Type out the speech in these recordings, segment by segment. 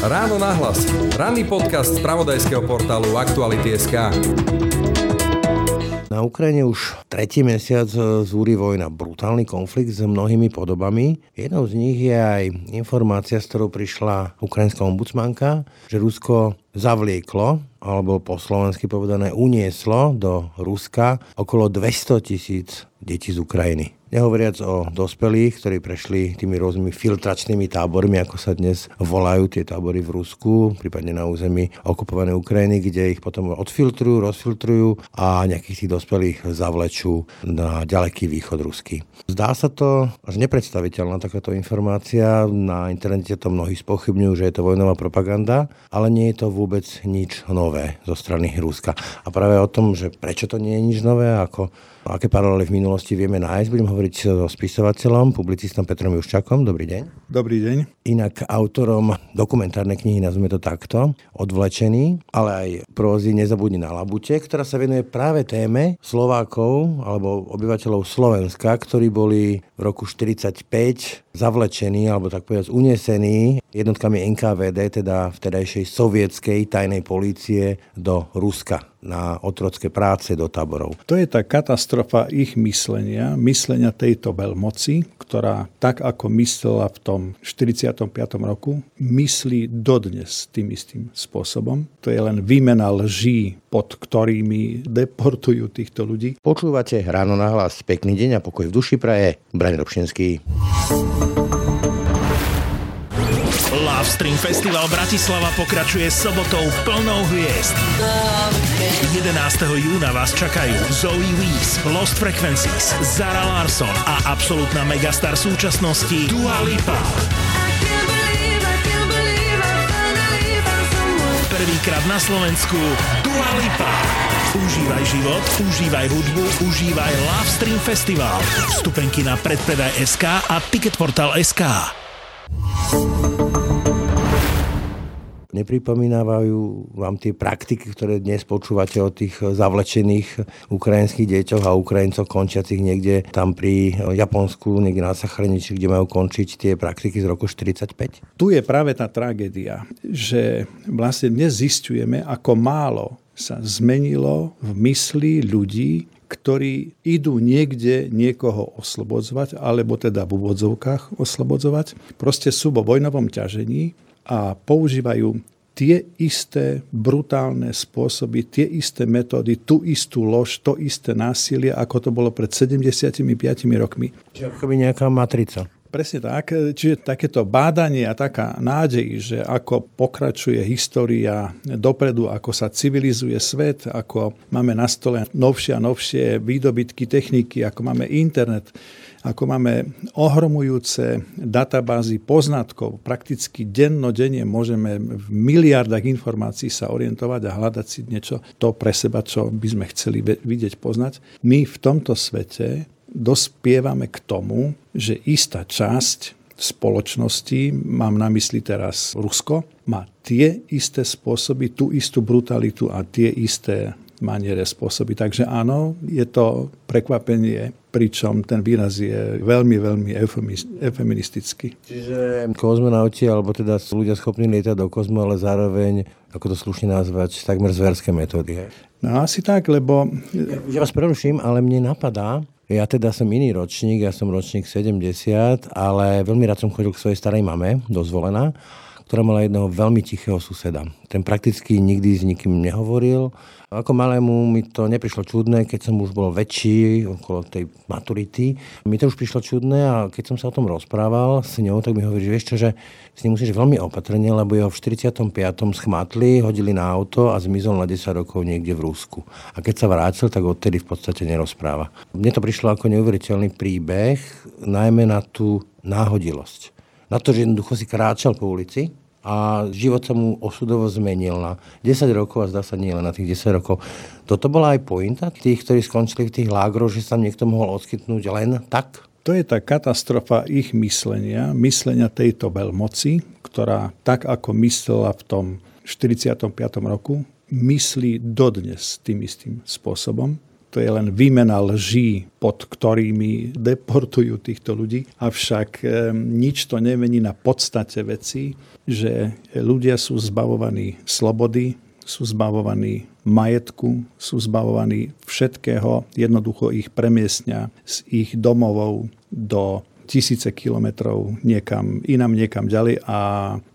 Ráno nahlas. Ranný podcast z pravodajského portálu Aktuality.sk. Na Ukrajine už tretí mesiac zúri vojna, brutálny konflikt s mnohými podobami. Jednou z nich je aj informácia, s ktorou prišla ukrajinská ombudsmanka, že Rusko zavlieklo, alebo po slovensky povedané unieslo do Ruska okolo 200 tisíc detí z Ukrajiny. Nehovoriac o dospelých, ktorí prešli tými rôznymi filtračnými tábormi, ako sa dnes volajú tie tábory v Rusku, prípadne na území okupovanej Ukrajiny, kde ich potom odfiltrujú, rozfiltrujú a nejakých tých dospelých zavlečú na ďaleký východ Rusky. Zdá sa to až nepredstaviteľná takáto informácia. Na internete to mnohí spochybňujú, že je to vojnová propaganda, ale nie je to vôbec nič nové zo strany Ruska. A práve o tom, že prečo to nie je nič nové, ako aké paralely v minulosti vieme nájsť. Budem hovoriť so spisovateľom, publicistom Petrom Juščakom. Dobrý deň. Dobrý deň. Inak autorom dokumentárnej knihy, nazvime to takto, Odvlečený, ale aj prózy Nezabudni na labute, ktorá sa venuje práve téme Slovákov alebo obyvateľov Slovenska, ktorí boli v roku 45 zavlečení, alebo tak povedať unesení jednotkami NKVD, teda vtedajšej sovietskej tajnej polície do Ruska na otrocké práce do táborov. To je tá katastrofa ich myslenia, myslenia tejto veľmoci, ktorá tak ako myslela v tom 45. roku, myslí dodnes tým istým spôsobom. To je len výmena lží, pod ktorými deportujú týchto ľudí. Počúvate ráno na hlas. Pekný deň a pokoj v duši praje. Braň Robšinský. Love Stream Festival Bratislava pokračuje sobotou plnou hviezd. 11. júna vás čakajú Zoe Wees, Lost Frequencies, Zara Larson a absolútna megastar súčasnosti Dua Lipa. Prvýkrát na Slovensku Dua Lipa. Užívaj život, užívaj hudbu, užívaj Love Stream Festival. Vstupenky na predpredaj SK a Ticketportal SK. Nepripomínajú vám tie praktiky, ktoré dnes počúvate o tých zavlečených ukrajinských deťoch a Ukrajincoch končiacich niekde tam pri Japonsku, niekde na Sachreniči, kde majú končiť tie praktiky z roku 45? Tu je práve tá tragédia, že vlastne dnes zistujeme, ako málo sa zmenilo v mysli ľudí, ktorí idú niekde niekoho oslobodzovať, alebo teda v úvodzovkách oslobodzovať. Proste sú vo vojnovom ťažení a používajú tie isté brutálne spôsoby, tie isté metódy, tú istú lož, to isté násilie, ako to bolo pred 75 rokmi. Čiže ako nejaká matrica. Presne tak. Čiže takéto bádanie a taká nádej, že ako pokračuje história dopredu, ako sa civilizuje svet, ako máme na stole novšie a novšie výdobytky techniky, ako máme internet, ako máme ohromujúce databázy poznatkov. Prakticky dennodenne môžeme v miliardách informácií sa orientovať a hľadať si niečo to pre seba, čo by sme chceli vidieť, poznať. My v tomto svete dospievame k tomu, že istá časť spoločnosti, mám na mysli teraz Rusko, má tie isté spôsoby, tú istú brutalitu a tie isté maniere spôsoby. Takže áno, je to prekvapenie, pričom ten výraz je veľmi, veľmi eufeministický. Čiže kozmonauti, alebo teda sú ľudia schopní lietať do kozmu, ale zároveň, ako to slušne nazvať, takmer zverské metódy. No asi tak, lebo... Ja vás preruším, ale mne napadá, ja teda som iný ročník, ja som ročník 70, ale veľmi rád som chodil k svojej starej mame, dozvolená, ktorá mala jedného veľmi tichého suseda. Ten prakticky nikdy s nikým nehovoril. Ako malému mi to neprišlo čudné, keď som už bol väčší, okolo tej maturity. Mi to už prišlo čudné a keď som sa o tom rozprával s ňou, tak mi hovorí, že vieš čo, že s ním musíš veľmi opatrne, lebo jeho v 45. schmatli, hodili na auto a zmizol na 10 rokov niekde v Rusku. A keď sa vrátil, tak odtedy v podstate nerozpráva. Mne to prišlo ako neuveriteľný príbeh, najmä na tú náhodilosť. Na to, že jednoducho si kráčal po ulici, a život sa mu osudovo zmenil na 10 rokov a zdá sa nie len na tých 10 rokov. Toto bola aj pointa tých, ktorí skončili v tých lágroch, že sa niekto mohol odskytnúť len tak? To je tá katastrofa ich myslenia, myslenia tejto veľmoci, ktorá tak ako myslela v tom 45. roku, myslí dodnes tým istým spôsobom. To je len výmena lží, pod ktorými deportujú týchto ľudí. Avšak e, nič to nemení na podstate veci, že ľudia sú zbavovaní slobody, sú zbavovaní majetku, sú zbavovaní všetkého, jednoducho ich premiestňa z ich domovov do tisíce kilometrov niekam inam, niekam ďalej a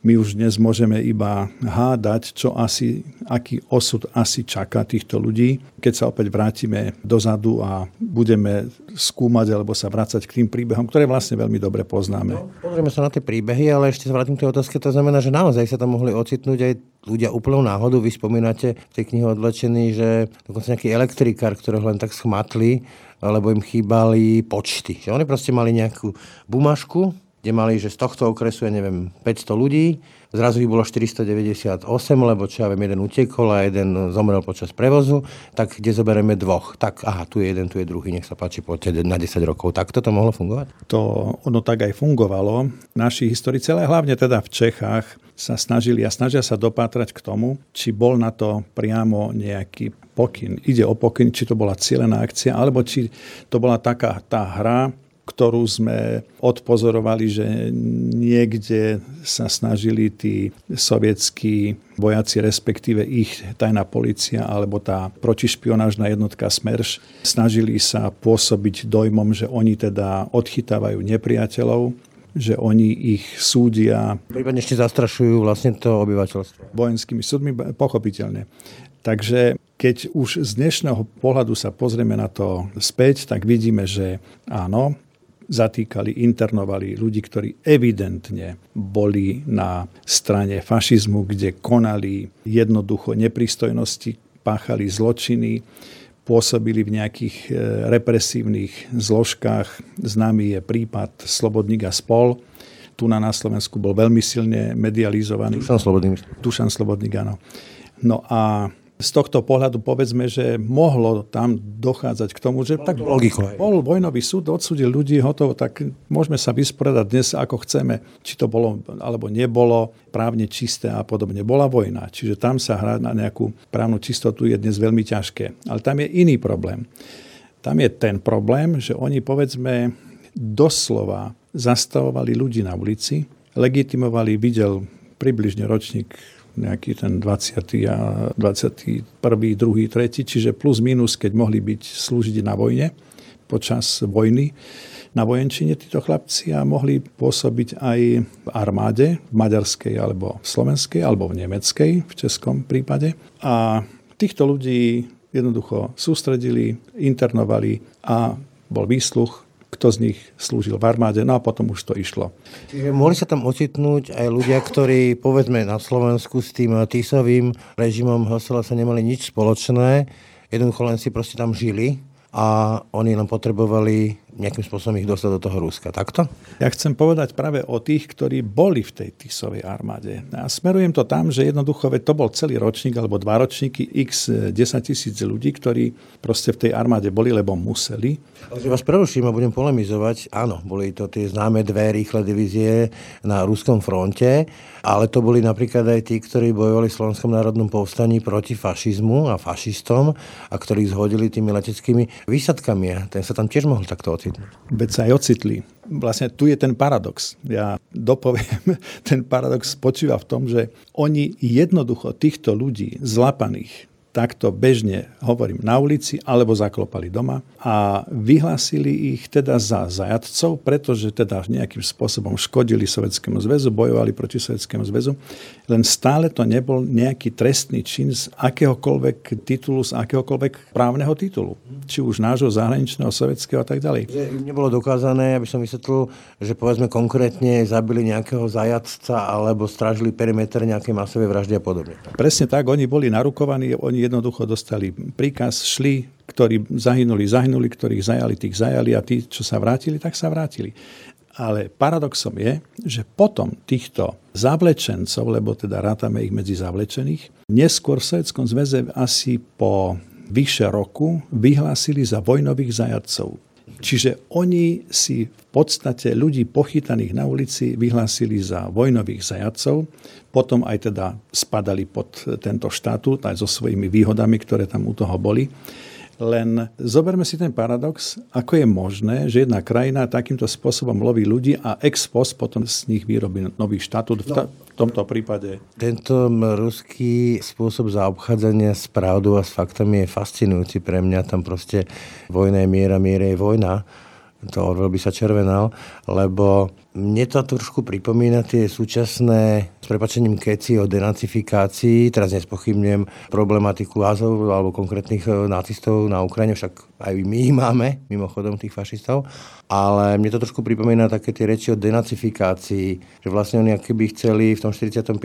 my už dnes môžeme iba hádať, čo asi, aký osud asi čaká týchto ľudí, keď sa opäť vrátime dozadu a budeme skúmať alebo sa vrácať k tým príbehom, ktoré vlastne veľmi dobre poznáme. No, pozrieme sa na tie príbehy, ale ešte sa vrátim k tej otázke. To znamená, že naozaj sa tam mohli ocitnúť aj ľudia úplnou náhodou. Vy spomínate v tej knihe odlečený, že dokonca nejaký elektrikár, ktorého len tak schmatli, lebo im chýbali počty. Že oni proste mali nejakú bumašku, kde mali, že z tohto okresu je, neviem, 500 ľudí, zrazu ich bolo 498, lebo čo ja viem, jeden utekol a jeden zomrel počas prevozu, tak kde zoberieme dvoch? Tak, aha, tu je jeden, tu je druhý, nech sa páči, poďte na 10 rokov. Tak to mohlo fungovať? To ono tak aj fungovalo. Naši historici, ale hlavne teda v Čechách, sa snažili a snažia sa dopátrať k tomu, či bol na to priamo nejaký pokyn. Ide o pokyn, či to bola cieľená akcia, alebo či to bola taká tá hra, ktorú sme odpozorovali, že niekde sa snažili tí sovietskí vojaci, respektíve ich tajná policia alebo tá protišpionážna jednotka SMERŠ, snažili sa pôsobiť dojmom, že oni teda odchytávajú nepriateľov, že oni ich súdia. Prípadne ešte zastrašujú vlastne to obyvateľstvo. Vojenskými súdmi, pochopiteľne. Takže keď už z dnešného pohľadu sa pozrieme na to späť, tak vidíme, že áno, zatýkali, internovali ľudí, ktorí evidentne boli na strane fašizmu, kde konali jednoducho nepristojnosti, páchali zločiny, pôsobili v nejakých e, represívnych zložkách. Známy je prípad Slobodník a spol. Tu na, na Slovensku bol veľmi silne medializovaný. Dušan Slobodník. Dušan Slobodník, áno. No a z tohto pohľadu povedzme, že mohlo tam dochádzať k tomu, že tak Logiko, bol vojnový súd, odsudil ľudí, hotovo, tak môžeme sa vysporiadať dnes ako chceme, či to bolo alebo nebolo právne čisté a podobne. Bola vojna, čiže tam sa hrať na nejakú právnu čistotu je dnes veľmi ťažké. Ale tam je iný problém. Tam je ten problém, že oni povedzme doslova zastavovali ľudí na ulici, legitimovali, videl približne ročník nejaký ten 20. a 21., 2., 3., čiže plus minus, keď mohli byť slúžiť na vojne počas vojny na vojenčine títo chlapci a mohli pôsobiť aj v armáde, v maďarskej alebo v slovenskej alebo v nemeckej, v českom prípade. A týchto ľudí jednoducho sústredili, internovali a bol výsluch kto z nich slúžil v armáde, no a potom už to išlo. Čiže mohli sa tam ocitnúť aj ľudia, ktorí povedzme na Slovensku s tým Tisovým režimom Hosela sa nemali nič spoločné, jednoducho len si proste tam žili a oni len potrebovali nejakým spôsobom ich dostať do toho Ruska. Takto? Ja chcem povedať práve o tých, ktorí boli v tej Tisovej armáde. A smerujem to tam, že jednoducho to bol celý ročník alebo dva ročníky x 10 tisíc ľudí, ktorí proste v tej armáde boli, lebo museli. Ale vás preruším a budem polemizovať. Áno, boli to tie známe dve rýchle divízie na ruskom fronte, ale to boli napríklad aj tí, ktorí bojovali v Slovenskom národnom povstaní proti fašizmu a fašistom a ktorí zhodili tými leteckými výsadkami. Ten sa tam tiež mohol takto ocitnúť. Veď sa aj ocitli. Vlastne tu je ten paradox. Ja dopoviem, ten paradox spočíva v tom, že oni jednoducho týchto ľudí zlapaných takto bežne, hovorím, na ulici alebo zaklopali doma a vyhlásili ich teda za zajadcov, pretože teda nejakým spôsobom škodili Sovjetskému zväzu, bojovali proti Sovjetskému zväzu, len stále to nebol nejaký trestný čin z akéhokoľvek titulu, z akéhokoľvek právneho titulu. Či už nášho zahraničného, sovietského a tak ďalej. Nebolo dokázané, aby som vysvetlil, že povedzme konkrétne zabili nejakého zajadca alebo strážili perimeter nejakej masovej vraždy a podobne. Presne tak, oni boli narukovaní, oni jednoducho dostali príkaz, šli, ktorí zahynuli, zahynuli, ktorých zajali, tých zajali a tí, čo sa vrátili, tak sa vrátili. Ale paradoxom je, že potom týchto zavlečencov, lebo teda rátame ich medzi zavlečených, neskôr v Sovjetskom zväze asi po vyše roku vyhlásili za vojnových zajadcov. Čiže oni si v podstate ľudí pochytaných na ulici vyhlásili za vojnových zajadcov, potom aj teda spadali pod tento štatút, aj so svojimi výhodami, ktoré tam u toho boli. Len zoberme si ten paradox, ako je možné, že jedna krajina takýmto spôsobom loví ľudí a ex post potom z nich vyrobí nový štatút. No. V tomto prípade. Tento ruský spôsob zaobchádzania s pravdou a s faktami je fascinujúci pre mňa. Tam proste vojna je miera, miera je vojna to Orwell by sa červenal, lebo mne to trošku pripomína tie súčasné, s prepačením keci o denacifikácii, teraz nespochybňujem problematiku Azov alebo konkrétnych e, nacistov na Ukrajine, však aj my ich máme, mimochodom tých fašistov, ale mne to trošku pripomína také tie reči o denacifikácii, že vlastne oni keby chceli v tom 45.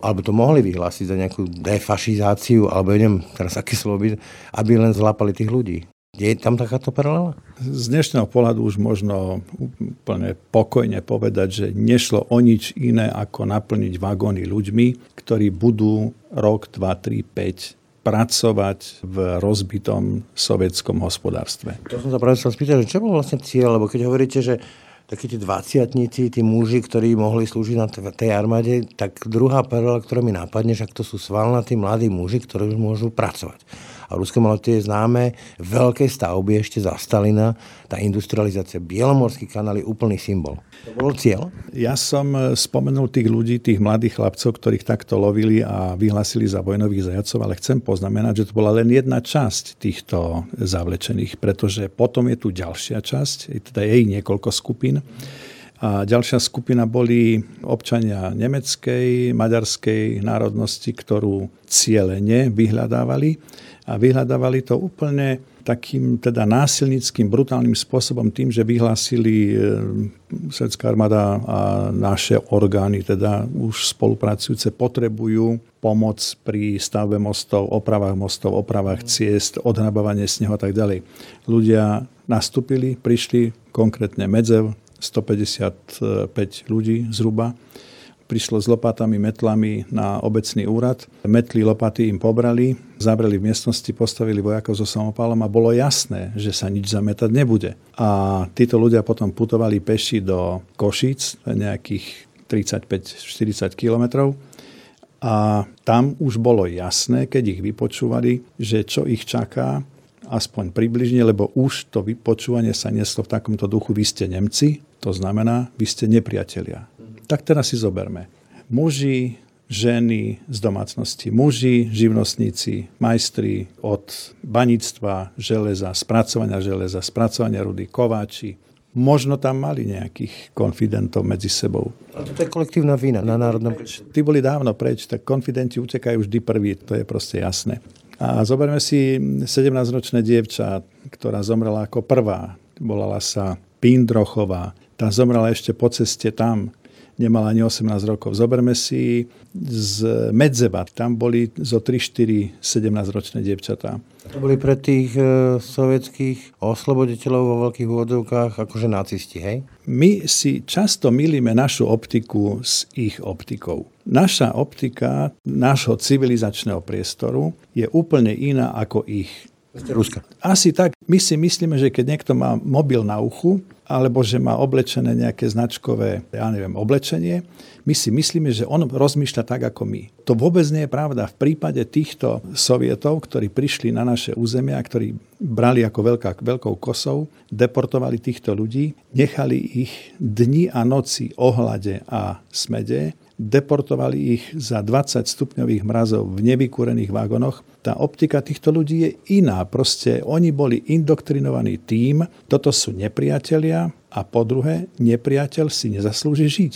alebo to mohli vyhlásiť za nejakú defašizáciu, alebo neviem teraz aké slovo aby len zlápali tých ľudí. Je tam takáto paralela? Z dnešného pohľadu už možno úplne pokojne povedať, že nešlo o nič iné, ako naplniť vagóny ľuďmi, ktorí budú rok, 2, 3, 5 pracovať v rozbitom sovietskom hospodárstve. To som sa práve chcel spýtať, že čo bol vlastne cieľ, lebo keď hovoríte, že takí tí dvaciatníci, tí muži, ktorí mohli slúžiť na tej armáde, tak druhá paralela, ktorá mi napadne, že to sú svalnatí mladí muži, ktorí už môžu pracovať. A Rusko malo tie známe veľké stavby ešte za Stalina, tá industrializácia. Bielomorský kanál je úplný symbol. To bol cieľ? Ja som e, spomenul tých ľudí, tých mladých chlapcov, ktorých takto lovili a vyhlasili za vojnových zajacov, ale chcem poznamenať, že to bola len jedna časť týchto zavlečených, pretože potom je tu ďalšia časť, teda je ich niekoľko skupín. A ďalšia skupina boli občania nemeckej, maďarskej národnosti, ktorú cieľene vyhľadávali a vyhľadávali to úplne takým teda násilnickým, brutálnym spôsobom tým, že vyhlásili e, Svedská armáda a naše orgány, teda už spolupracujúce, potrebujú pomoc pri stavbe mostov, opravách mostov, opravách ciest, odhrabávanie snehu a tak ďalej. Ľudia nastúpili, prišli, konkrétne Medzev, 155 ľudí zhruba, prišlo s lopatami, metlami na obecný úrad. Metly, lopaty im pobrali, zabrali v miestnosti, postavili vojakov so samopálom a bolo jasné, že sa nič zametať nebude. A títo ľudia potom putovali peši do Košíc, nejakých 35-40 kilometrov. A tam už bolo jasné, keď ich vypočúvali, že čo ich čaká, aspoň približne, lebo už to vypočúvanie sa neslo v takomto duchu, vy ste Nemci, to znamená, vy ste nepriatelia. Tak teraz si zoberme. Muži, ženy z domácnosti, muži, živnostníci, majstri od baníctva, železa, spracovania železa, spracovania rudy, kováči, možno tam mali nejakých konfidentov medzi sebou. A to je kolektívna vina na národnom... Tí boli dávno preč, tak konfidenti utekajú vždy prvý, to je proste jasné. A zoberme si 17-ročné dievča, ktorá zomrela ako prvá. Volala sa Pindrochová. Tá zomrela ešte po ceste tam nemala ani 18 rokov. Zoberme si z Medzeba, tam boli zo 3-4 17-ročné dievčatá. To boli pre tých e, sovietských osloboditeľov vo veľkých úvodzovkách akože nacisti, hej? My si často milíme našu optiku s ich optikou. Naša optika nášho civilizačného priestoru je úplne iná ako ich. Ruska. Asi tak. My si myslíme, že keď niekto má mobil na uchu, alebo že má oblečené nejaké značkové, ja neviem, oblečenie, my si myslíme, že on rozmýšľa tak ako my. To vôbec nie je pravda. V prípade týchto sovietov, ktorí prišli na naše územia, ktorí brali ako veľká, veľkou kosou, deportovali týchto ľudí, nechali ich dni a noci ohlade a smede, deportovali ich za 20 stupňových mrazov v nevykúrených vágonoch. Tá optika týchto ľudí je iná. Proste oni boli indoktrinovaní tým, toto sú nepriatelia a po druhé, nepriateľ si nezaslúži žiť.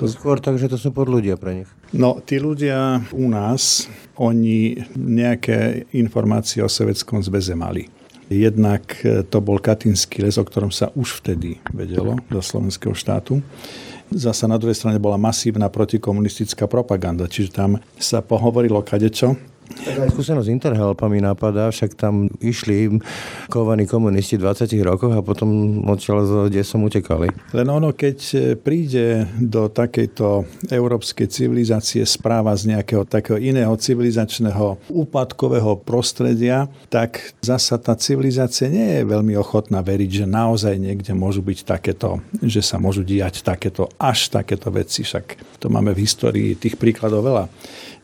To skôr tak, že to sú pod ľudia pre nich. No, tí ľudia u nás, oni nejaké informácie o Sovjetskom zväze mali. Jednak to bol Katinský les, o ktorom sa už vtedy vedelo do slovenského štátu. Zasa na druhej strane bola masívna protikomunistická propaganda, čiže tam sa pohovorilo kadečo skúsenosť Interhelpa mi napadá, však tam išli kovaní komunisti v 20 rokoch a potom odtiaľ kde som utekali. Len ono, keď príde do takejto európskej civilizácie správa z nejakého takého iného civilizačného úpadkového prostredia, tak zasa tá civilizácia nie je veľmi ochotná veriť, že naozaj niekde môžu byť takéto, že sa môžu diať takéto, až takéto veci. Však to máme v histórii tých príkladov veľa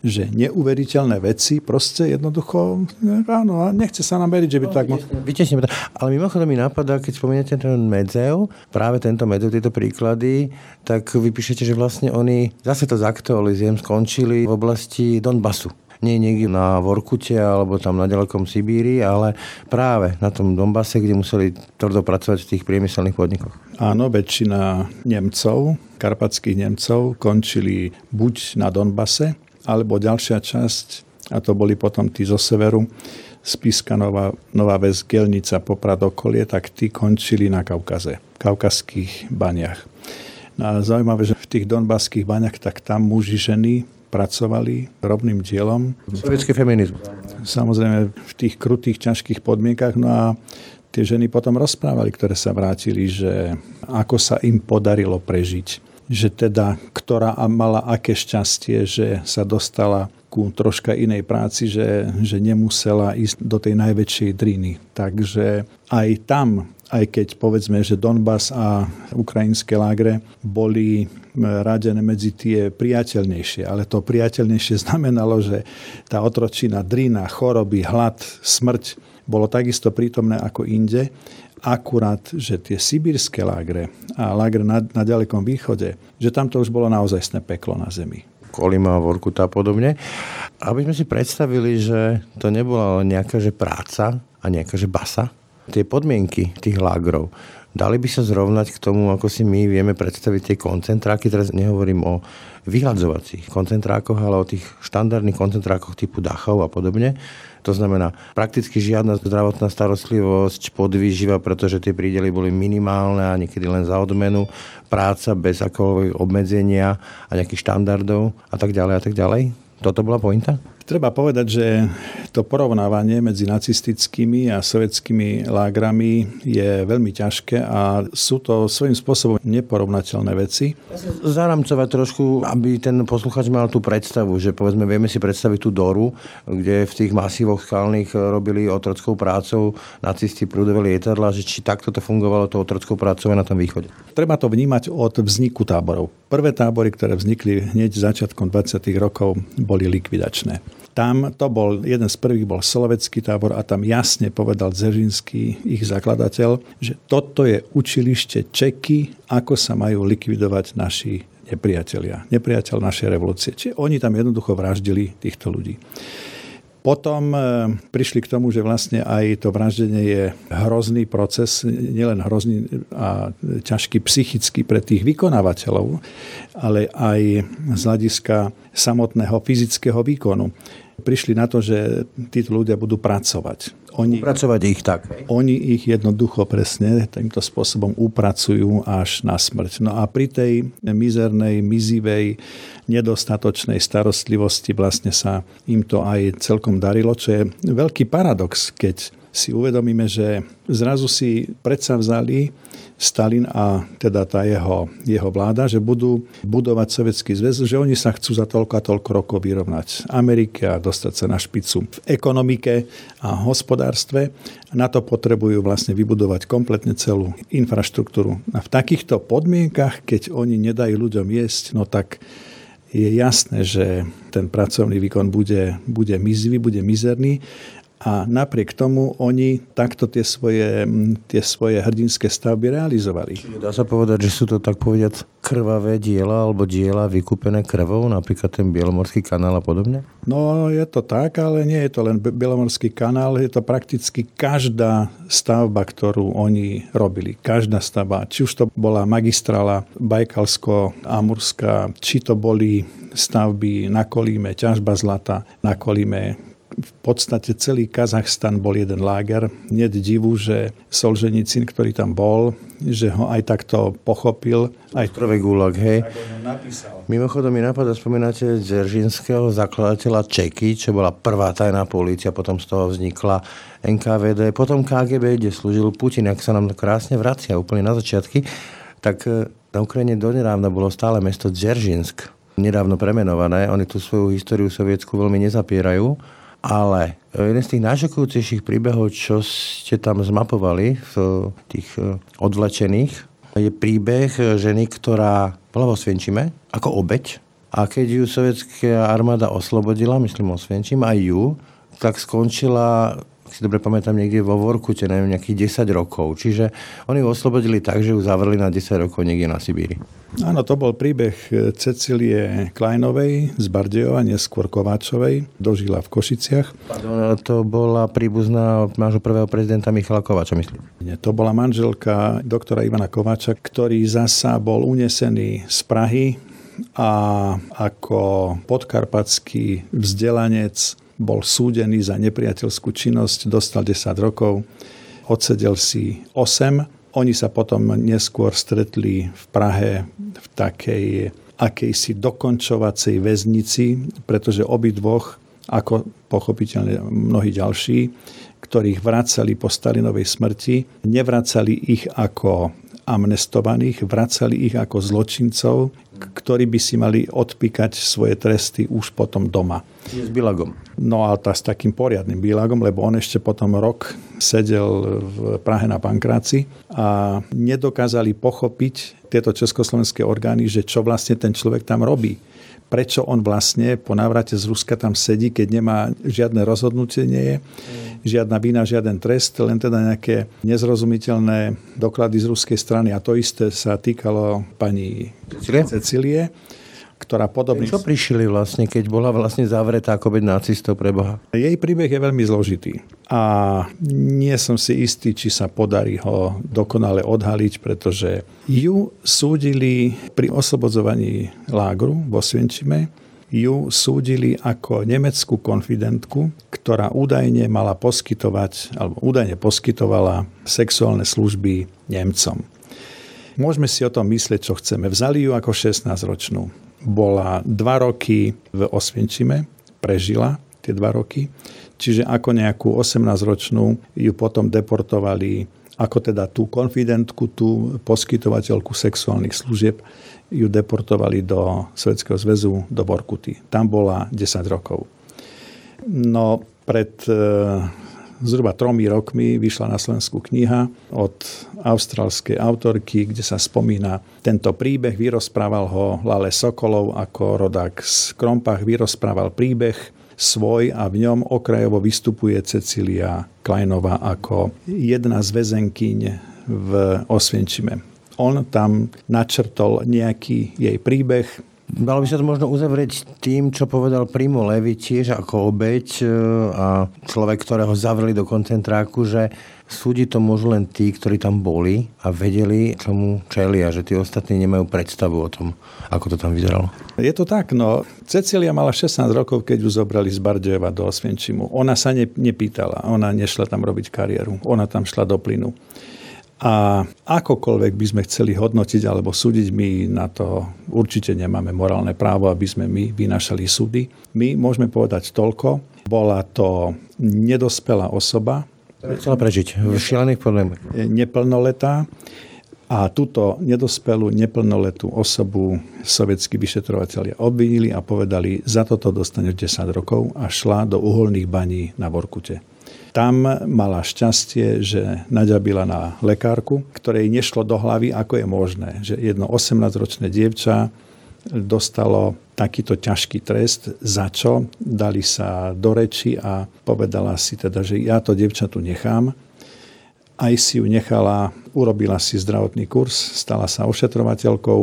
že neuveriteľné veci proste jednoducho, áno, nechce sa nám veriť, že by no, to tak mohlo. Vytesne, ale mimochodom mi napadá, keď spomínate ten medzev, práve tento medzev, tieto príklady, tak vy píšete, že vlastne oni, zase to zaktualizujem, skončili v oblasti Donbasu nie niekde na Vorkute alebo tam na ďalekom Sibíri, ale práve na tom Donbase, kde museli tvrdo pracovať v tých priemyselných podnikoch. Áno, väčšina Nemcov, karpatských Nemcov, končili buď na Donbase, alebo ďalšia časť, a to boli potom tí zo severu, Spiska Nová, Nová Ves, Gelnica, Poprad okolie, tak tí končili na Kaukaze, kaukazských baniach. No a zaujímavé, že v tých donbaských baňach, tak tam muži, ženy pracovali rovným dielom. Sovietský feminizmus. Samozrejme v tých krutých, ťažkých podmienkach. No a tie ženy potom rozprávali, ktoré sa vrátili, že ako sa im podarilo prežiť. Že teda, ktorá mala aké šťastie, že sa dostala ku troška inej práci, že, že nemusela ísť do tej najväčšej driny. Takže aj tam aj keď povedzme, že Donbass a ukrajinské lágre boli radené medzi tie priateľnejšie. Ale to priateľnejšie znamenalo, že tá otročina, drina, choroby, hlad, smrť bolo takisto prítomné ako inde. Akurát, že tie sibírske lágre a lágre na, na ďalekom východe, že tam to už bolo naozaj peklo na zemi. Kolima, Vorkuta a podobne. Aby sme si predstavili, že to nebola len nejaká že práca a nejaká že basa, tie podmienky tých lágrov Dali by sa zrovnať k tomu, ako si my vieme predstaviť tie koncentráky. Teraz nehovorím o vyhľadzovacích koncentrákoch, ale o tých štandardných koncentrákoch typu Dachau a podobne. To znamená prakticky žiadna zdravotná starostlivosť, podvýživa, pretože tie prídely boli minimálne a niekedy len za odmenu, práca bez akohoľvek obmedzenia a nejakých štandardov a tak ďalej a tak ďalej. Toto bola pointa? Treba povedať, že to porovnávanie medzi nacistickými a sovietskými lágrami je veľmi ťažké a sú to svojím spôsobom neporovnateľné veci. Zaramcovať trošku, aby ten posluchač mal tú predstavu, že povedzme vieme si predstaviť tú Doru, kde v tých masívoch skalných robili otrockou prácou nacisti prúdové lietadla, že či takto to fungovalo to otrockou prácou na tom východe. Treba to vnímať od vzniku táborov. Prvé tábory, ktoré vznikli hneď začiatkom 20. rokov, boli likvidačné. Tam to bol, jeden z prvých bol Slovecký tábor a tam jasne povedal Dzežinský, ich zakladateľ, že toto je učilište Čeky, ako sa majú likvidovať naši nepriatelia, nepriateľ našej revolúcie. Čiže oni tam jednoducho vraždili týchto ľudí. Potom e, prišli k tomu, že vlastne aj to vraždenie je hrozný proces, nielen hrozný a ťažký psychicky pre tých vykonávateľov, ale aj z hľadiska samotného fyzického výkonu prišli na to, že títo ľudia budú pracovať. Oni, Upracovať ich tak. Oni ich jednoducho presne týmto spôsobom upracujú až na smrť. No a pri tej mizernej, mizivej, nedostatočnej starostlivosti vlastne sa im to aj celkom darilo, čo je veľký paradox, keď si uvedomíme, že zrazu si predsa vzali Stalin a teda tá jeho, jeho vláda, že budú budovať Sovietský zväz, že oni sa chcú za toľko a toľko rokov vyrovnať Amerike a dostať sa na špicu v ekonomike a hospodárstve. Na to potrebujú vlastne vybudovať kompletne celú infraštruktúru. A v takýchto podmienkach, keď oni nedajú ľuďom jesť, no tak je jasné, že ten pracovný výkon bude, bude mizivý, bude mizerný a napriek tomu oni takto tie svoje, tie svoje hrdinské stavby realizovali. Dá sa povedať, že sú to tak povediať krvavé diela alebo diela vykúpené krvou, napríklad ten Bielomorský kanál a podobne? No je to tak, ale nie je to len Bielomorský kanál, je to prakticky každá stavba, ktorú oni robili. Každá stavba, či už to bola magistrála Bajkalsko-Amurská, či to boli stavby na Kolíme, ťažba zlata na Kolíme, v podstate celý Kazachstan bol jeden láger. Nie divu, že Solženicin, ktorý tam bol, že ho aj takto pochopil. Aj prvý gulag, hej. Mimochodom mi napadá, spomínate Dzeržinského zakladateľa Čeky, čo bola prvá tajná polícia, potom z toho vznikla NKVD, potom KGB, kde slúžil Putin, ak sa nám to krásne vracia úplne na začiatky, tak e, na Ukrajine donedávna bolo stále mesto Dzeržinsk, nedávno premenované. Oni tú svoju históriu sovietsku veľmi nezapierajú ale jeden z tých najšokujúcejších príbehov, čo ste tam zmapovali v tých e, odvlečených, je príbeh ženy, ktorá bola vo Svienčime ako obeď a keď ju sovietská armáda oslobodila, myslím Osvienčím, aj ju, tak skončila si dobre pamätám, niekde vo Vorkute, neviem, nejakých 10 rokov. Čiže oni ju oslobodili tak, že ju zavreli na 10 rokov niekde na Sibíri. Áno, to bol príbeh Cecilie Kleinovej z Bardejova, neskôr Kováčovej. Dožila v Košiciach. Pardon, to bola príbuzná nášho prvého prezidenta Michala Kováča, myslím. Nie, to bola manželka doktora Ivana Kováča, ktorý zasa bol unesený z Prahy a ako podkarpatský vzdelanec bol súdený za nepriateľskú činnosť, dostal 10 rokov, odsedel si 8. Oni sa potom neskôr stretli v Prahe v takej akejsi dokončovacej väznici, pretože obidvoch, ako pochopiteľne mnohí ďalší, ktorých vracali po Stalinovej smrti, nevracali ich ako amnestovaných, vracali ich ako zločincov, ktorí by si mali odpíkať svoje tresty už potom doma. S Bilagom. No a tá s takým poriadnym Bilagom, lebo on ešte potom rok sedel v Prahe na Pankráci a nedokázali pochopiť tieto československé orgány, že čo vlastne ten človek tam robí prečo on vlastne po návrate z Ruska tam sedí, keď nemá žiadne rozhodnutie, nie je, žiadna vina, žiaden trest, len teda nejaké nezrozumiteľné doklady z ruskej strany. A to isté sa týkalo pani Cecilie. Cecilie ktorá podobný... Čo prišli vlastne, keď bola vlastne zavretá ako byť nacistov pre Boha? Jej príbeh je veľmi zložitý a nie som si istý, či sa podarí ho dokonale odhaliť, pretože ju súdili pri oslobodzovaní lágru vo Svienčime, ju súdili ako nemeckú konfidentku, ktorá údajne mala poskytovať, alebo údajne poskytovala sexuálne služby Nemcom. Môžeme si o tom myslieť, čo chceme. Vzali ju ako 16-ročnú bola dva roky v Osvienčime, prežila tie dva roky, čiže ako nejakú 18-ročnú ju potom deportovali ako teda tú konfidentku, tú poskytovateľku sexuálnych služieb, ju deportovali do Svetského zväzu, do Borkuty. Tam bola 10 rokov. No pred zhruba tromi rokmi vyšla na Slovensku kniha od australskej autorky, kde sa spomína tento príbeh. Vyrozprával ho Lale Sokolov ako rodák z Krompach. Vyrozprával príbeh svoj a v ňom okrajovo vystupuje Cecilia Kleinová ako jedna z väzenkyň v Osvienčime. On tam načrtol nejaký jej príbeh, Dalo by sa to možno uzavrieť tým, čo povedal Primo Levi tiež ako obeď e, a človek, ktorého zavreli do koncentráku, že súdiť to môžu len tí, ktorí tam boli a vedeli, čomu čelia, že tí ostatní nemajú predstavu o tom, ako to tam vyzeralo. Je to tak, no. Cecilia mala 16 rokov, keď ju zobrali z Bardejova do Osvienčimu. Ona sa ne, nepýtala, ona nešla tam robiť kariéru, ona tam šla do plynu. A akokoľvek by sme chceli hodnotiť alebo súdiť, my na to určite nemáme morálne právo, aby sme my vynašali súdy. My môžeme povedať toľko. Bola to nedospelá osoba. Chcela prežiť v šialených problémoch. Neplnoletá. A túto nedospelú, neplnoletú osobu sovietskí vyšetrovateľia obvinili a povedali, za toto dostaneš 10 rokov a šla do uholných baní na Vorkute. Tam mala šťastie, že naďabila na lekárku, ktorej nešlo do hlavy, ako je možné, že jedno 18-ročné dievča dostalo takýto ťažký trest, za čo dali sa do reči a povedala si teda, že ja to dievča tu nechám. Aj si ju nechala, urobila si zdravotný kurz, stala sa ošetrovateľkou,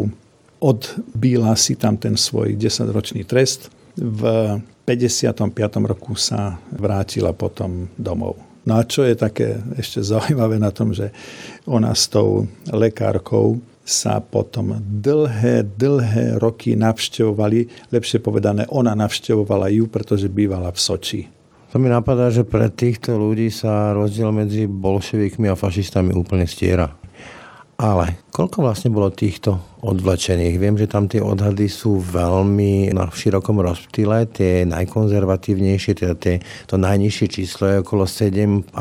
odbíla si tam ten svoj 10-ročný trest. V 55. roku sa vrátila potom domov. No a čo je také ešte zaujímavé na tom, že ona s tou lekárkou sa potom dlhé, dlhé roky navštevovali, lepšie povedané, ona navštevovala ju, pretože bývala v Soči. To mi napadá, že pre týchto ľudí sa rozdiel medzi bolševikmi a fašistami úplne stiera. Ale koľko vlastne bolo týchto odvlečených? Viem, že tam tie odhady sú veľmi na širokom rozptyle, tie najkonzervatívnejšie, teda tie, to najnižšie číslo je okolo 7,5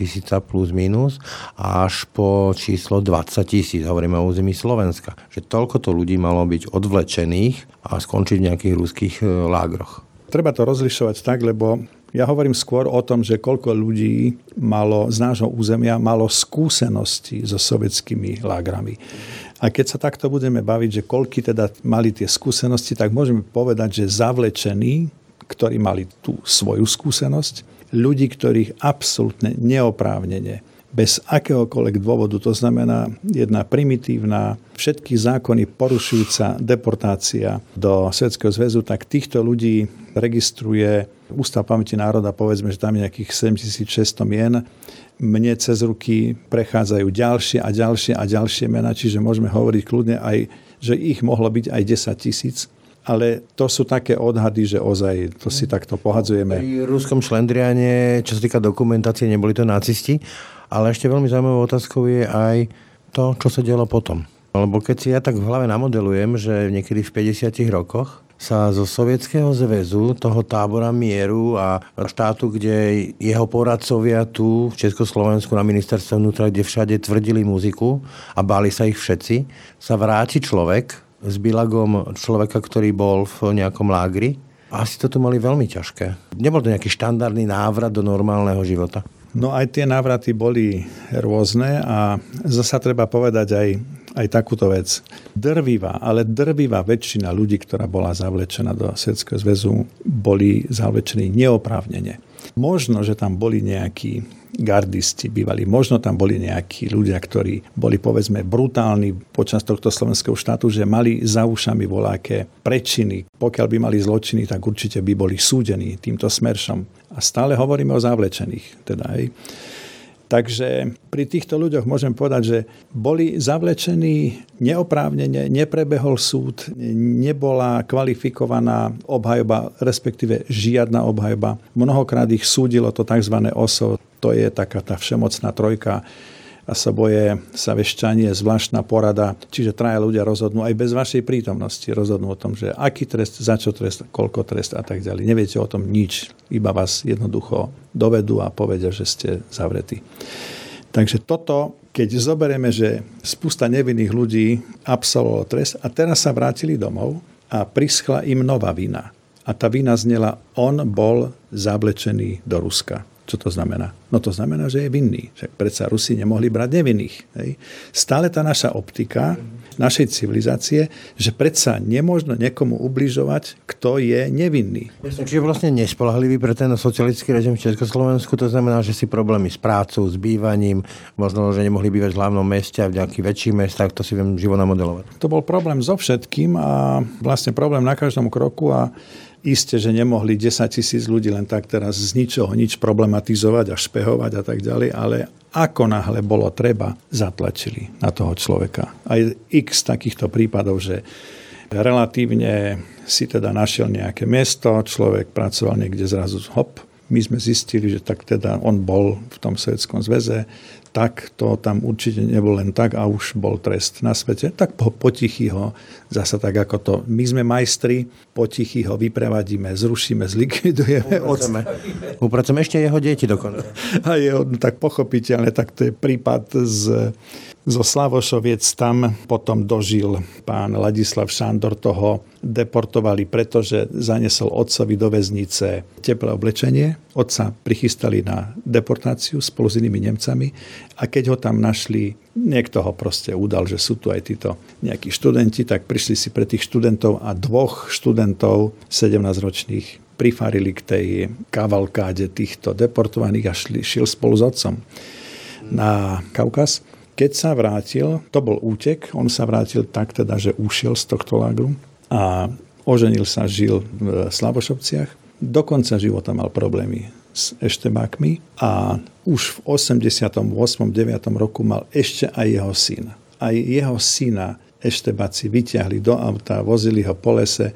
tisíca plus minus až po číslo 20 tisíc, hovoríme o území Slovenska. Že toľko to ľudí malo byť odvlečených a skončiť v nejakých ruských e, lágroch. Treba to rozlišovať tak, lebo ja hovorím skôr o tom, že koľko ľudí malo z nášho územia malo skúsenosti so sovietskými lágrami. A keď sa takto budeme baviť, že koľky teda mali tie skúsenosti, tak môžeme povedať, že zavlečení, ktorí mali tú svoju skúsenosť, ľudí, ktorých absolútne neoprávnene bez akéhokoľvek dôvodu, to znamená jedna primitívna, všetky zákony porušujúca deportácia do Svetského zväzu, tak týchto ľudí registruje Ústav pamäti národa, povedzme, že tam je nejakých 7600 mien. Mne cez ruky prechádzajú ďalšie a ďalšie a ďalšie mena, čiže môžeme hovoriť kľudne aj, že ich mohlo byť aj 10 tisíc ale to sú také odhady, že ozaj to si takto pohadzujeme. Pri ruskom šlendriane, čo sa týka dokumentácie, neboli to nacisti, ale ešte veľmi zaujímavou otázkou je aj to, čo sa dialo potom. Lebo keď si ja tak v hlave namodelujem, že niekedy v 50 rokoch sa zo Sovietskeho zväzu, toho tábora mieru a štátu, kde jeho poradcovia tu v Československu na ministerstve vnútra, kde všade tvrdili muziku a báli sa ich všetci, sa vráti človek s bilagom človeka, ktorý bol v nejakom lágri. Asi to tu mali veľmi ťažké. Nebol to nejaký štandardný návrat do normálneho života. No aj tie návraty boli rôzne a zasa treba povedať aj, aj takúto vec. Drvivá, ale drvivá väčšina ľudí, ktorá bola zavlečená do Svetského zväzu, boli zavlečení neoprávnene. Možno, že tam boli nejakí gardisti bývali. Možno tam boli nejakí ľudia, ktorí boli povedzme brutálni počas tohto slovenského štátu, že mali za ušami voľaké prečiny. Pokiaľ by mali zločiny, tak určite by boli súdení týmto smeršom. A stále hovoríme o zavlečených. Teda, hej. Takže pri týchto ľuďoch môžem povedať, že boli zavlečení neoprávnene, neprebehol súd, nebola kvalifikovaná obhajoba, respektíve žiadna obhajoba. Mnohokrát ich súdilo to tzv. OSO, to je taká tá všemocná trojka a sa boje sa vešťanie, zvláštna porada, čiže traja ľudia rozhodnú aj bez vašej prítomnosti, rozhodnú o tom, že aký trest, za čo trest, koľko trest a tak ďalej. Neviete o tom nič, iba vás jednoducho dovedú a povedia, že ste zavretí. Takže toto, keď zoberieme, že spústa nevinných ľudí absolvovalo trest a teraz sa vrátili domov a prischla im nová vina. A tá vina znela, on bol zablečený do Ruska. Čo to znamená? No to znamená, že je vinný. Však predsa Rusi nemohli brať nevinných. Hej. Stále tá naša optika našej civilizácie, že predsa nemôžno niekomu ubližovať, kto je nevinný. Čiže vlastne nespolahlivý pre ten socialistický režim v Československu, to znamená, že si problémy s prácou, s bývaním, možno, že nemohli bývať v hlavnom meste a v nejakých väčších mestách, to si viem živo namodelovať. To bol problém so všetkým a vlastne problém na každom kroku a Isté, že nemohli 10 tisíc ľudí len tak teraz z ničoho nič problematizovať a špehovať a tak ďalej, ale ako náhle bolo treba, zatlačili na toho človeka. Aj x takýchto prípadov, že relatívne si teda našiel nejaké miesto, človek pracoval niekde zrazu hop, my sme zistili, že tak teda on bol v tom Sovjetskom zväze, tak to tam určite nebol len tak a už bol trest na svete, tak po, potichy ho, zasa tak ako to, my sme majstri, potichy ho vyprevadíme, zrušíme, zlikvidujeme. Upracujeme, upracujeme ešte jeho deti dokonca. A jeho, no, tak pochopiteľne, tak to je prípad z zo Slavošoviec tam potom dožil pán Ladislav Šandor, toho deportovali, pretože zanesol otcovi do väznice teplé oblečenie. Otca prichystali na deportáciu spolu s inými Nemcami a keď ho tam našli, niekto ho proste udal, že sú tu aj títo nejakí študenti, tak prišli si pre tých študentov a dvoch študentov, 17-ročných, prifarili k tej kavalkáde týchto deportovaných a šli, šiel spolu s otcom na Kaukaz. Keď sa vrátil, to bol útek, on sa vrátil tak teda, že ušiel z tohto lágru a oženil sa, žil v Slavošovciach. Do konca života mal problémy s eštebákmi a už v 88. 9. roku mal ešte aj jeho syn. Aj jeho syna eštebáci vyťahli do auta, vozili ho po lese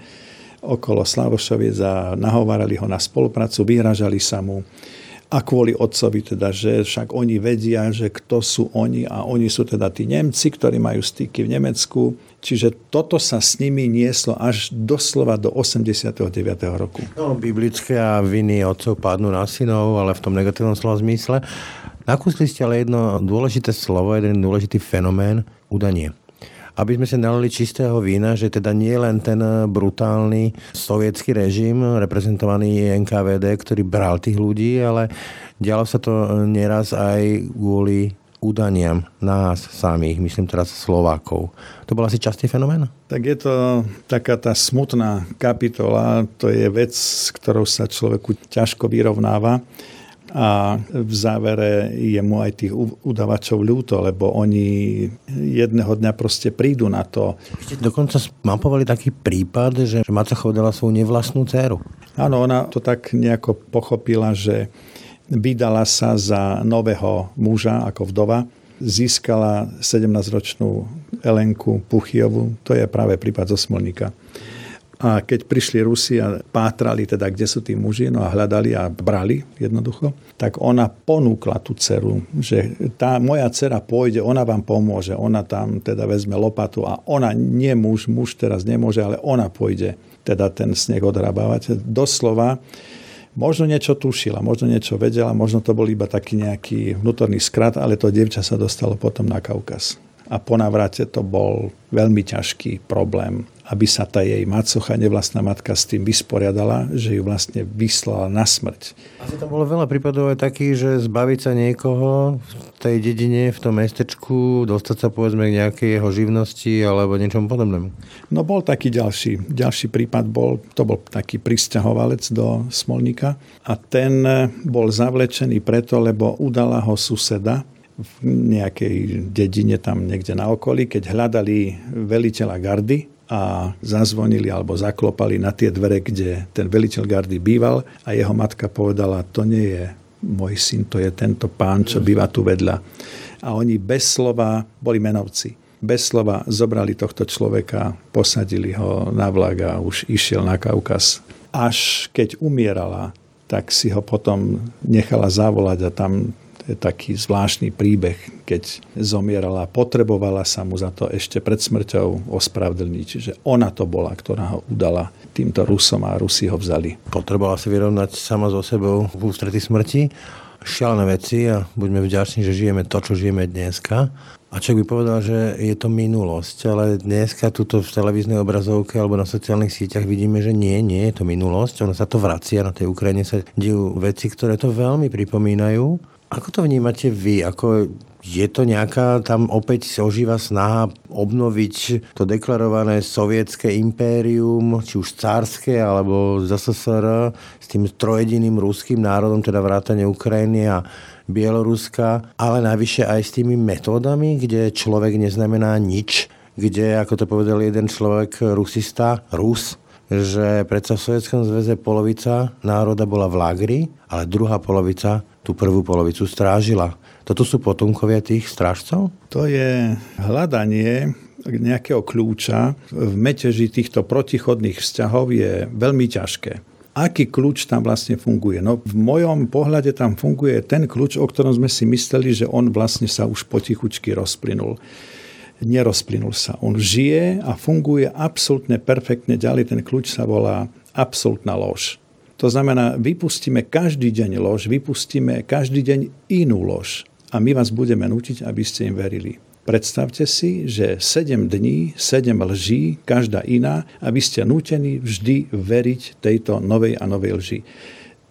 okolo Slavošoviec a nahovárali ho na spoluprácu, vyhražali sa mu a kvôli otcovi teda, že však oni vedia, že kto sú oni a oni sú teda tí Nemci, ktorí majú styky v Nemecku. Čiže toto sa s nimi nieslo až doslova do 89. roku. No, biblické a viny otcov padnú na synov, ale v tom negatívnom slova zmysle. Nakúsli ste ale jedno dôležité slovo, jeden dôležitý fenomén, udanie aby sme sa nalili čistého vína, že teda nie len ten brutálny sovietský režim, reprezentovaný NKVD, ktorý bral tých ľudí, ale dialo sa to nieraz aj kvôli údaniam nás samých, myslím teraz Slovákov. To bol asi častý fenomén? Tak je to taká tá smutná kapitola, to je vec, s ktorou sa človeku ťažko vyrovnáva a v závere je mu aj tých udavačov ľúto, lebo oni jedného dňa proste prídu na to. Ešte dokonca mapovali taký prípad, že Maca chodila svoju nevlastnú dceru. Áno, ona to tak nejako pochopila, že vydala sa za nového muža ako vdova, získala 17-ročnú Elenku Puchiovu, to je práve prípad zo Smolníka. A keď prišli Rusi a pátrali teda, kde sú tí muži, no a hľadali a brali jednoducho, tak ona ponúkla tú dceru, že tá moja dcera pôjde, ona vám pomôže, ona tam teda vezme lopatu a ona nie muž, muž teraz nemôže, ale ona pôjde teda ten sneh odrábavať. Doslova Možno niečo tušila, možno niečo vedela, možno to bol iba taký nejaký vnútorný skrat, ale to dievča sa dostalo potom na Kaukaz. A po návrate to bol veľmi ťažký problém aby sa tá jej macocha, nevlastná matka s tým vysporiadala, že ju vlastne vyslala na smrť. Asi tam bolo veľa prípadov aj takých, že zbaviť sa niekoho v tej dedine, v tom mestečku, dostať sa povedzme k nejakej jeho živnosti alebo niečomu podobnému. No bol taký ďalší. Ďalší prípad bol, to bol taký pristahovalec do Smolníka a ten bol zavlečený preto, lebo udala ho suseda, v nejakej dedine tam niekde na okolí, keď hľadali veliteľa gardy, a zazvonili alebo zaklopali na tie dvere, kde ten veliteľ gardy býval a jeho matka povedala, to nie je môj syn, to je tento pán, čo býva tu vedľa. A oni bez slova boli menovci. Bez slova zobrali tohto človeka, posadili ho na vlak a už išiel na Kaukaz. Až keď umierala, tak si ho potom nechala zavolať a tam to je taký zvláštny príbeh, keď zomierala, potrebovala sa mu za to ešte pred smrťou ospravedlniť. Čiže ona to bola, ktorá ho udala týmto Rusom a Rusi ho vzali. Potrebovala si vyrovnať sama so sebou v ústrety smrti. Šialené veci a buďme vďační, že žijeme to, čo žijeme dneska. A človek by povedal, že je to minulosť, ale dneska tuto v televíznej obrazovke alebo na sociálnych sieťach vidíme, že nie, nie je to minulosť, ono sa to vracia, na tej Ukrajine sa dejú veci, ktoré to veľmi pripomínajú ako to vnímate vy? Ako je to nejaká, tam opäť ožíva snaha obnoviť to deklarované sovietské impérium, či už cárske, alebo ZSSR, s tým trojediným ruským národom, teda vrátane Ukrajiny a Bieloruska, ale najvyššie aj s tými metódami, kde človek neznamená nič, kde, ako to povedal jeden človek, rusista, Rus, že predsa v Sovietskom zväze polovica národa bola v lágri, ale druhá polovica tú prvú polovicu strážila. Toto sú potomkovia tých strážcov? To je hľadanie nejakého kľúča v meteži týchto protichodných vzťahov je veľmi ťažké. Aký kľúč tam vlastne funguje? No v mojom pohľade tam funguje ten kľúč, o ktorom sme si mysleli, že on vlastne sa už potichučky rozplynul. Nerozplynul sa. On žije a funguje absolútne perfektne ďalej. Ten kľúč sa volá absolútna lož. To znamená, vypustíme každý deň lož, vypustíme každý deň inú lož a my vás budeme nutiť, aby ste im verili. Predstavte si, že 7 dní, 7 lží, každá iná, aby ste nútení vždy veriť tejto novej a novej lži.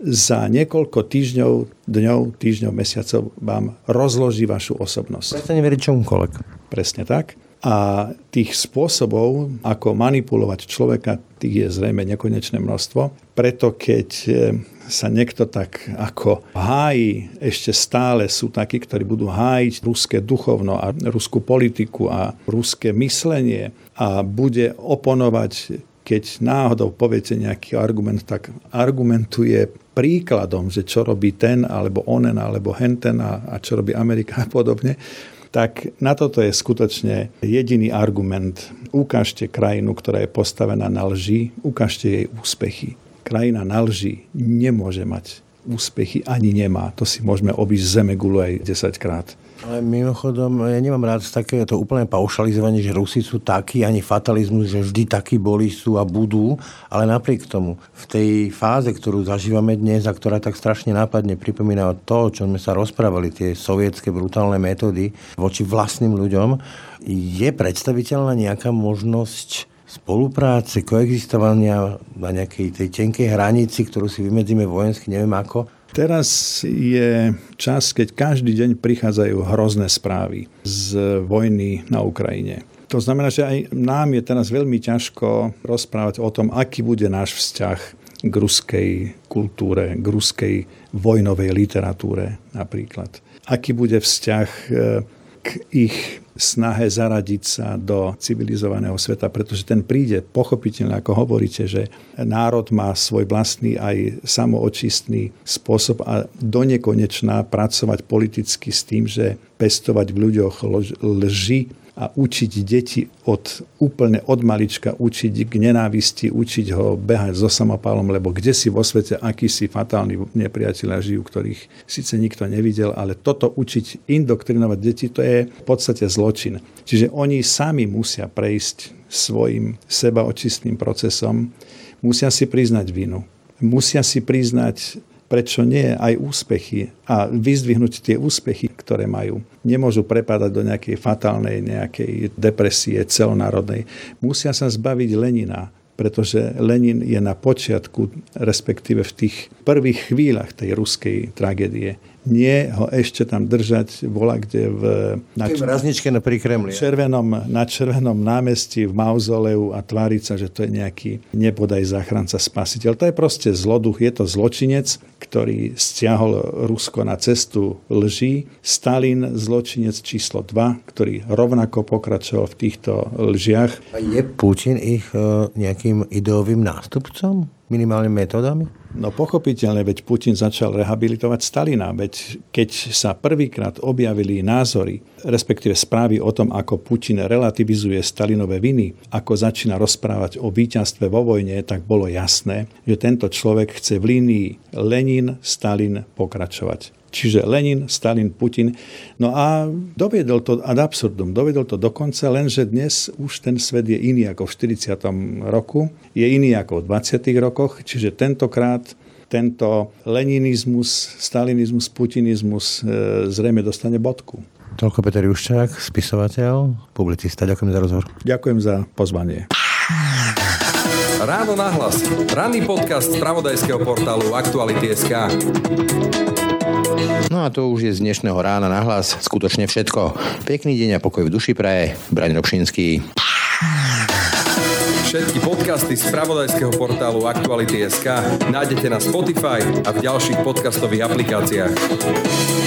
Za niekoľko týždňov, dňov, týždňov, mesiacov vám rozloží vašu osobnosť. Prestane veriť čomukoľvek. Presne tak. A tých spôsobov, ako manipulovať človeka, tých je zrejme nekonečné množstvo. Preto keď e, sa niekto tak ako hájí, ešte stále sú takí, ktorí budú hájiť ruské duchovno a ruskú politiku a ruské myslenie a bude oponovať keď náhodou poviete nejaký argument, tak argumentuje príkladom, že čo robí ten, alebo onen, alebo henten a, a čo robí Amerika a podobne tak na toto je skutočne jediný argument. Ukážte krajinu, ktorá je postavená na lži, ukážte jej úspechy. Krajina na lži nemôže mať úspechy, ani nemá. To si môžeme obísť zeme gulu aj 10 krát. Ale mimochodom, ja nemám rád také to úplné paušalizovanie, že Rusi sú takí, ani fatalizmus, že vždy takí boli, sú a budú, ale napriek tomu, v tej fáze, ktorú zažívame dnes a ktorá tak strašne nápadne pripomína to, čo sme sa rozprávali, tie sovietské brutálne metódy voči vlastným ľuďom, je predstaviteľná nejaká možnosť spolupráce, koexistovania na nejakej tej tenkej hranici, ktorú si vymedzíme vojensky, neviem ako, Teraz je čas, keď každý deň prichádzajú hrozné správy z vojny na Ukrajine. To znamená, že aj nám je teraz veľmi ťažko rozprávať o tom, aký bude náš vzťah k ruskej kultúre, k ruskej vojnovej literatúre napríklad. Aký bude vzťah e, k ich snahe zaradiť sa do civilizovaného sveta, pretože ten príde pochopiteľne, ako hovoríte, že národ má svoj vlastný aj samoočistný spôsob a do nekonečná pracovať politicky s tým, že pestovať v ľuďoch lži a učiť deti od úplne od malička, učiť k nenávisti, učiť ho behať so samopálom, lebo kde si vo svete akýsi fatálni nepriatelia žijú, ktorých síce nikto nevidel, ale toto učiť, indoktrinovať deti, to je v podstate zločin. Čiže oni sami musia prejsť svojim sebaočistným procesom, musia si priznať vinu, musia si priznať prečo nie aj úspechy a vyzdvihnúť tie úspechy, ktoré majú. Nemôžu prepadať do nejakej fatálnej nejakej depresie celonárodnej. Musia sa zbaviť Lenina, pretože Lenin je na počiatku, respektíve v tých prvých chvíľach tej ruskej tragédie nie ho ešte tam držať vola kde v, na, Razničke na pri Kremli. Červenom, na červenom námestí v mauzoleu a tváriť sa, že to je nejaký nebodaj záchranca spasiteľ. To je proste zloduch, je to zločinec, ktorý stiahol Rusko na cestu lží. Stalin zločinec číslo 2, ktorý rovnako pokračoval v týchto lžiach. A je Putin ich e, nejakým ideovým nástupcom? Minimálne metodami? No pochopiteľne, veď Putin začal rehabilitovať Stalina. Veď keď sa prvýkrát objavili názory, respektíve správy o tom, ako Putin relativizuje Stalinové viny, ako začína rozprávať o víťazstve vo vojne, tak bolo jasné, že tento človek chce v línii Lenin, Stalin pokračovať. Čiže Lenin, Stalin, Putin. No a doviedol to ad absurdum, doviedol to dokonca, lenže dnes už ten svet je iný ako v 40. roku, je iný ako v 20. rokoch, čiže tentokrát tento leninizmus, stalinizmus, putinizmus e, zrejme dostane bodku. Toľko Peter Juščák, spisovateľ, publicista. Ďakujem za rozhovor. Ďakujem za pozvanie. Ráno nahlas. Ranný podcast z pravodajského portálu Aktuality.sk. No a to už je z dnešného rána nahlas skutočne všetko. Pekný deň a pokoj v duši praje. Braň Robšinský. Všetky podcasty z pravodajského portálu Aktuality.sk nájdete na Spotify a v ďalších podcastových aplikáciách.